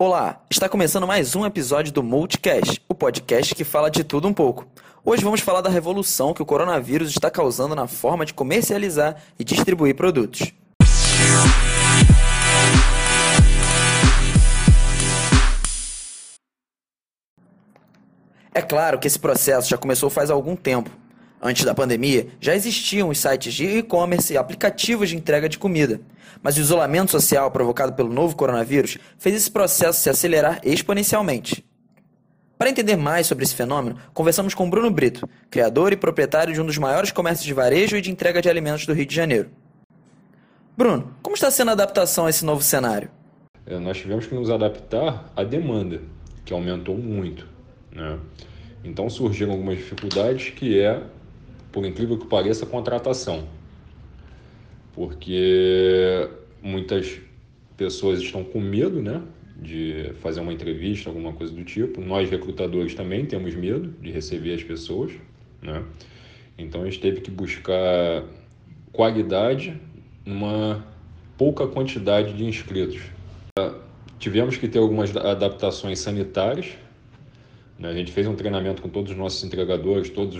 Olá, está começando mais um episódio do Multicast, o podcast que fala de tudo um pouco. Hoje vamos falar da revolução que o coronavírus está causando na forma de comercializar e distribuir produtos. É claro que esse processo já começou faz algum tempo. Antes da pandemia, já existiam os sites de e-commerce e aplicativos de entrega de comida. Mas o isolamento social provocado pelo novo coronavírus fez esse processo se acelerar exponencialmente. Para entender mais sobre esse fenômeno, conversamos com Bruno Brito, criador e proprietário de um dos maiores comércios de varejo e de entrega de alimentos do Rio de Janeiro. Bruno, como está sendo a adaptação a esse novo cenário? É, nós tivemos que nos adaptar à demanda, que aumentou muito. Né? Então surgiram algumas dificuldades que é, por incrível que pareça, contratação. Porque muitas pessoas estão com medo, né? de fazer uma entrevista, alguma coisa do tipo. Nós, recrutadores, também temos medo de receber as pessoas, né? Então, a gente teve que buscar qualidade numa pouca quantidade de inscritos. Tivemos que ter algumas adaptações sanitárias. Né? A gente fez um treinamento com todos os nossos entregadores, todos,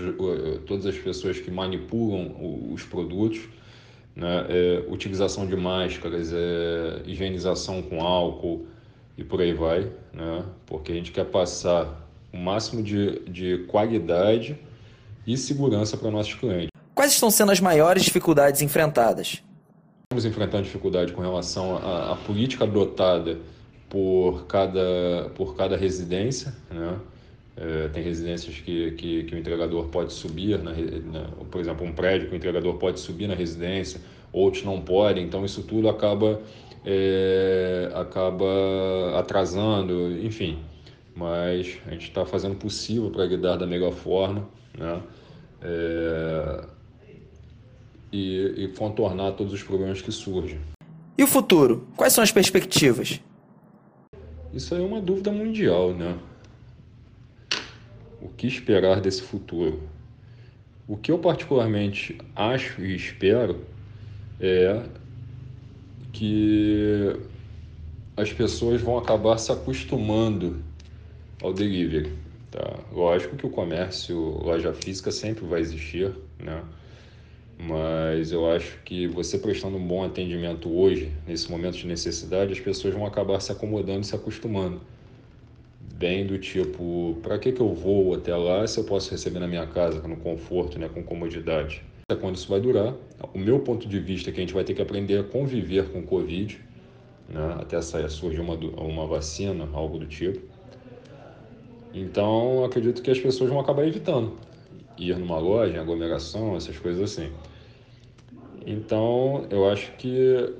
todas as pessoas que manipulam os produtos. Né? É, utilização de máscaras, é, higienização com álcool, e por aí vai, né? porque a gente quer passar o máximo de, de qualidade e segurança para nossos clientes. Quais estão sendo as maiores dificuldades enfrentadas? Estamos enfrentando dificuldade com relação à, à política adotada por cada, por cada residência. Né? É, tem residências que, que, que, o entregador pode subir, na, na, por exemplo, um prédio que o entregador pode subir na residência, outros não podem, então isso tudo acaba é, acaba atrasando, enfim. Mas a gente está fazendo o possível para lidar da melhor forma, né? É, e, e contornar todos os problemas que surgem. E o futuro? Quais são as perspectivas? Isso é uma dúvida mundial, né? O que esperar desse futuro? O que eu particularmente acho e espero é que as pessoas vão acabar se acostumando ao delivery. Tá? Lógico que o comércio, loja física sempre vai existir, né? mas eu acho que você prestando um bom atendimento hoje, nesse momento de necessidade, as pessoas vão acabar se acomodando e se acostumando. Bem do tipo, para que, que eu vou até lá se eu posso receber na minha casa, no conforto, né, com comodidade? quando isso vai durar. O meu ponto de vista é que a gente vai ter que aprender a conviver com o Covid, né? até sair, surgir uma, uma vacina, algo do tipo. Então, acredito que as pessoas vão acabar evitando ir numa loja, em aglomeração, essas coisas assim. Então, eu acho que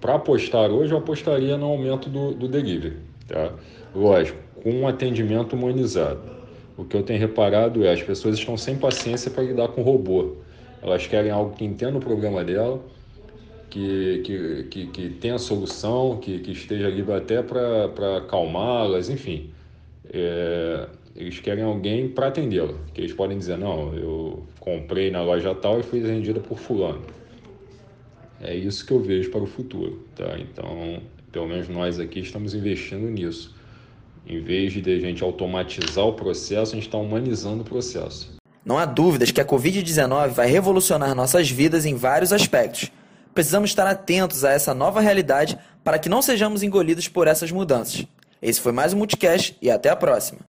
para apostar hoje, eu apostaria no aumento do, do delivery. Tá? Lógico, com um atendimento humanizado o que eu tenho reparado é as pessoas estão sem paciência para lidar com robô. Elas querem algo que entenda o problema dela, que, que, que, que tenha solução, que, que esteja ali até para acalmá-las, enfim. É, eles querem alguém para atendê-la, que eles podem dizer, não, eu comprei na loja tal e fui vendida por fulano. É isso que eu vejo para o futuro, tá? Então, pelo menos nós aqui estamos investindo nisso em vez de a gente automatizar o processo, a gente está humanizando o processo. Não há dúvidas que a Covid-19 vai revolucionar nossas vidas em vários aspectos. Precisamos estar atentos a essa nova realidade para que não sejamos engolidos por essas mudanças. Esse foi mais um Multicast e até a próxima.